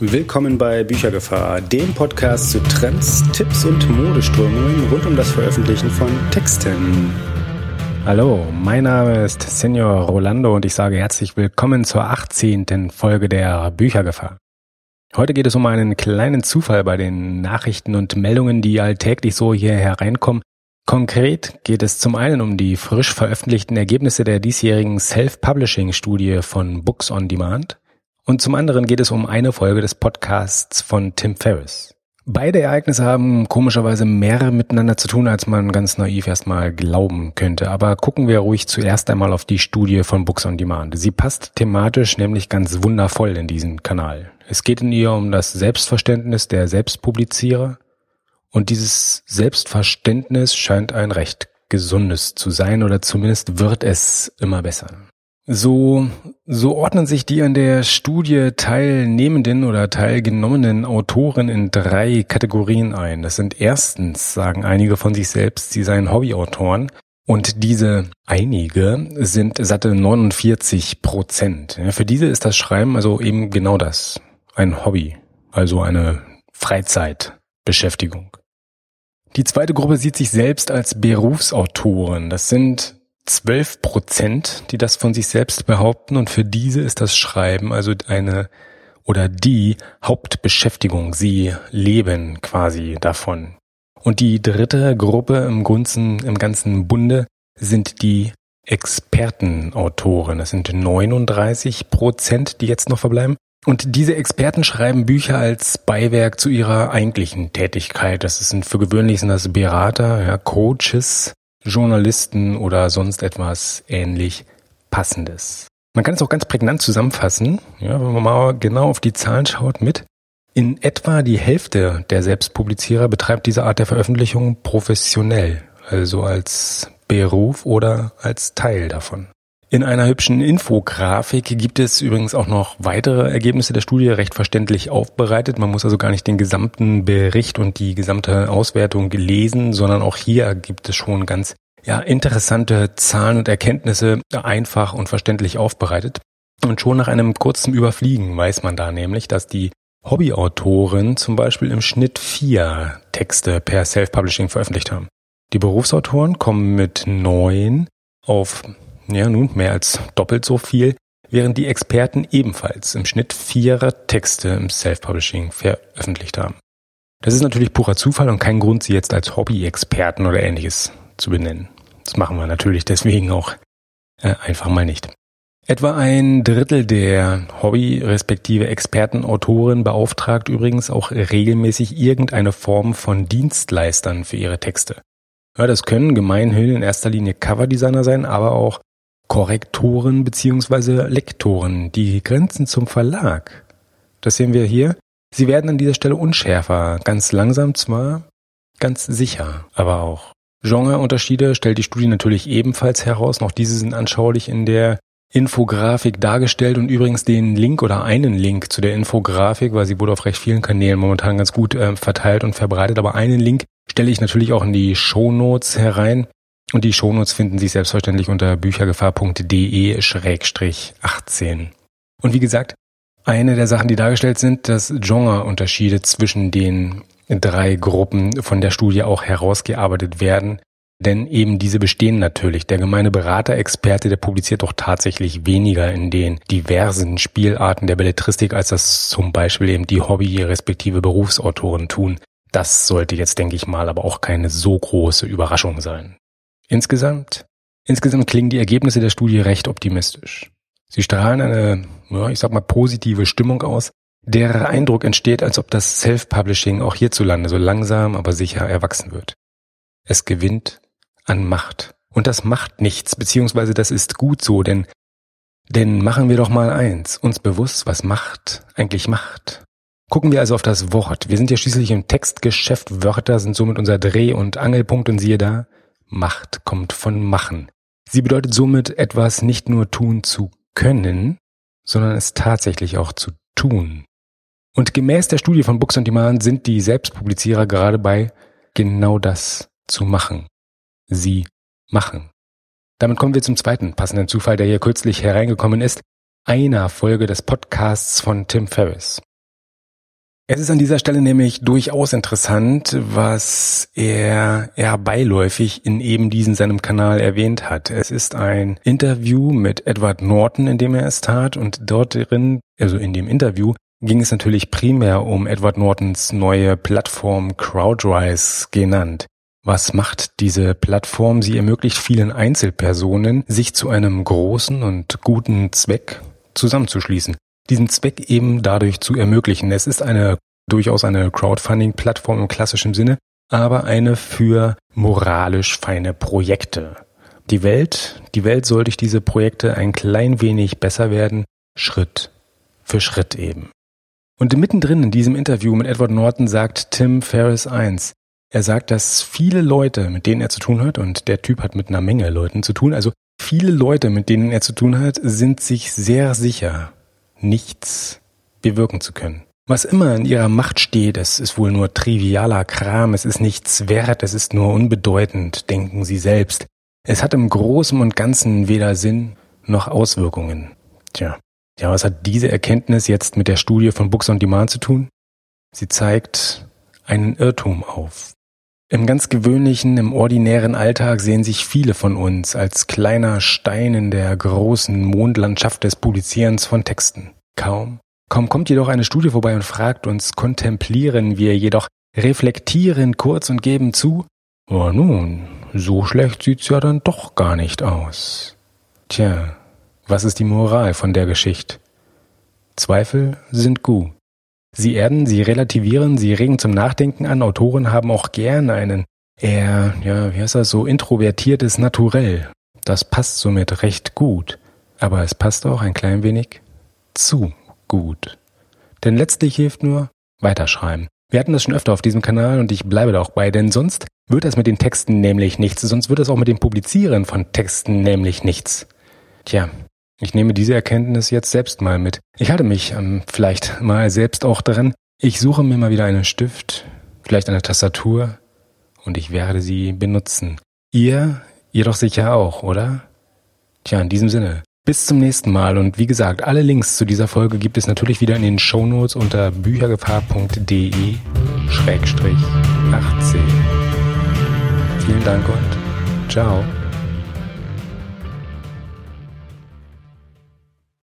Willkommen bei Büchergefahr, dem Podcast zu Trends, Tipps und Modeströmungen rund um das Veröffentlichen von Texten. Hallo, mein Name ist Senior Rolando und ich sage herzlich willkommen zur 18. Folge der Büchergefahr. Heute geht es um einen kleinen Zufall bei den Nachrichten und Meldungen, die alltäglich so hier hereinkommen. Konkret geht es zum einen um die frisch veröffentlichten Ergebnisse der diesjährigen Self-Publishing-Studie von Books on Demand. Und zum anderen geht es um eine Folge des Podcasts von Tim Ferriss. Beide Ereignisse haben komischerweise mehr miteinander zu tun, als man ganz naiv erstmal glauben könnte. Aber gucken wir ruhig zuerst einmal auf die Studie von Books on Demand. Sie passt thematisch nämlich ganz wundervoll in diesen Kanal. Es geht in ihr um das Selbstverständnis der Selbstpublizierer. Und dieses Selbstverständnis scheint ein recht gesundes zu sein oder zumindest wird es immer besser. So, so ordnen sich die an der Studie teilnehmenden oder teilgenommenen Autoren in drei Kategorien ein. Das sind erstens, sagen einige von sich selbst, sie seien Hobbyautoren. Und diese einige sind satte 49 Prozent. Für diese ist das Schreiben also eben genau das. Ein Hobby. Also eine Freizeitbeschäftigung. Die zweite Gruppe sieht sich selbst als Berufsautoren. Das sind 12 Prozent, die das von sich selbst behaupten und für diese ist das Schreiben also eine oder die Hauptbeschäftigung. Sie leben quasi davon. Und die dritte Gruppe im ganzen, im ganzen Bunde sind die Expertenautoren. Das sind 39 Prozent, die jetzt noch verbleiben. Und diese Experten schreiben Bücher als Beiwerk zu ihrer eigentlichen Tätigkeit. Das sind für gewöhnlich sind das Berater, ja, Coaches, Journalisten oder sonst etwas ähnlich Passendes. Man kann es auch ganz prägnant zusammenfassen, ja, wenn man mal genau auf die Zahlen schaut mit. In etwa die Hälfte der Selbstpublizierer betreibt diese Art der Veröffentlichung professionell, also als Beruf oder als Teil davon. In einer hübschen Infografik gibt es übrigens auch noch weitere Ergebnisse der Studie recht verständlich aufbereitet. Man muss also gar nicht den gesamten Bericht und die gesamte Auswertung lesen, sondern auch hier gibt es schon ganz ja, interessante Zahlen und Erkenntnisse einfach und verständlich aufbereitet. Und schon nach einem kurzen Überfliegen weiß man da nämlich, dass die Hobbyautoren zum Beispiel im Schnitt vier Texte per Self-Publishing veröffentlicht haben. Die Berufsautoren kommen mit neun auf ja nun mehr als doppelt so viel, während die Experten ebenfalls im Schnitt vierer Texte im Self-Publishing veröffentlicht haben. Das ist natürlich purer Zufall und kein Grund, sie jetzt als Hobby-Experten oder ähnliches zu benennen. Das machen wir natürlich deswegen auch äh, einfach mal nicht. Etwa ein Drittel der Hobby- respektive Expertenautoren beauftragt übrigens auch regelmäßig irgendeine Form von Dienstleistern für ihre Texte. Ja, das können gemeinhin in erster Linie Coverdesigner sein, aber auch Korrektoren beziehungsweise Lektoren, die Grenzen zum Verlag. Das sehen wir hier. Sie werden an dieser Stelle unschärfer, ganz langsam zwar, ganz sicher, aber auch. Genreunterschiede stellt die Studie natürlich ebenfalls heraus. Noch diese sind anschaulich in der Infografik dargestellt und übrigens den Link oder einen Link zu der Infografik, weil sie wurde auf recht vielen Kanälen momentan ganz gut äh, verteilt und verbreitet, aber einen Link stelle ich natürlich auch in die Shownotes herein. Und die Shownotes finden sich selbstverständlich unter büchergefahr.de-18. Und wie gesagt, eine der Sachen, die dargestellt sind, dass Genreunterschiede zwischen den drei Gruppen von der Studie auch herausgearbeitet werden. Denn eben diese bestehen natürlich. Der gemeine Beraterexperte, der publiziert doch tatsächlich weniger in den diversen Spielarten der Belletristik, als das zum Beispiel eben die Hobby- respektive Berufsautoren tun. Das sollte jetzt, denke ich mal, aber auch keine so große Überraschung sein. Insgesamt, insgesamt klingen die Ergebnisse der Studie recht optimistisch. Sie strahlen eine, ja, ich sag mal, positive Stimmung aus. Der Eindruck entsteht, als ob das Self-Publishing auch hierzulande so langsam, aber sicher erwachsen wird. Es gewinnt an Macht. Und das macht nichts, beziehungsweise das ist gut so, denn, denn machen wir doch mal eins, uns bewusst, was Macht eigentlich macht. Gucken wir also auf das Wort. Wir sind ja schließlich im Textgeschäft, Wörter sind somit unser Dreh- und Angelpunkt und siehe da, Macht kommt von Machen. Sie bedeutet somit etwas nicht nur tun zu können, sondern es tatsächlich auch zu tun. Und gemäß der Studie von Books on Demand sind die Selbstpublizierer gerade bei genau das zu machen. Sie machen. Damit kommen wir zum zweiten passenden Zufall, der hier kürzlich hereingekommen ist, einer Folge des Podcasts von Tim Ferriss. Es ist an dieser Stelle nämlich durchaus interessant, was er eher beiläufig in eben diesem seinem Kanal erwähnt hat. Es ist ein Interview mit Edward Norton, in dem er es tat, und dort drin, also in dem Interview, ging es natürlich primär um Edward Nortons neue Plattform CrowdRise genannt. Was macht diese Plattform? Sie ermöglicht vielen Einzelpersonen, sich zu einem großen und guten Zweck zusammenzuschließen diesen Zweck eben dadurch zu ermöglichen. Es ist eine durchaus eine Crowdfunding-Plattform im klassischen Sinne, aber eine für moralisch feine Projekte. Die Welt, die Welt soll durch diese Projekte ein klein wenig besser werden, Schritt für Schritt eben. Und mittendrin in diesem Interview mit Edward Norton sagt Tim Ferriss eins. Er sagt, dass viele Leute, mit denen er zu tun hat, und der Typ hat mit einer Menge Leuten zu tun, also viele Leute, mit denen er zu tun hat, sind sich sehr sicher, nichts bewirken zu können. Was immer in ihrer Macht steht, es ist wohl nur trivialer Kram, es ist nichts wert, es ist nur unbedeutend, denken sie selbst. Es hat im Großen und Ganzen weder Sinn noch Auswirkungen. Tja, ja, was hat diese Erkenntnis jetzt mit der Studie von Books on Demand zu tun? Sie zeigt einen Irrtum auf. Im ganz gewöhnlichen, im ordinären Alltag sehen sich viele von uns als kleiner Stein in der großen Mondlandschaft des Publizierens von Texten. Kaum, kaum kommt jedoch eine Studie vorbei und fragt uns, kontemplieren wir jedoch, reflektieren kurz und geben zu, oh nun, so schlecht sieht's ja dann doch gar nicht aus. Tja, was ist die Moral von der Geschichte? Zweifel sind gut. Sie erden, sie relativieren, sie regen zum Nachdenken an. Autoren haben auch gern einen eher, ja, wie heißt das, so introvertiertes Naturell. Das passt somit recht gut. Aber es passt auch ein klein wenig zu gut. Denn letztlich hilft nur weiterschreiben. Wir hatten das schon öfter auf diesem Kanal und ich bleibe da auch bei, denn sonst wird das mit den Texten nämlich nichts, sonst wird das auch mit dem Publizieren von Texten nämlich nichts. Tja, ich nehme diese Erkenntnis jetzt selbst mal mit. Ich halte mich ähm, vielleicht mal selbst auch daran. Ich suche mir mal wieder einen Stift, vielleicht eine Tastatur und ich werde sie benutzen. Ihr, ihr doch sicher auch, oder? Tja, in diesem Sinne. Bis zum nächsten Mal und wie gesagt, alle Links zu dieser Folge gibt es natürlich wieder in den Shownotes unter büchergefahr.de Schrägstrich 18. Vielen Dank und ciao.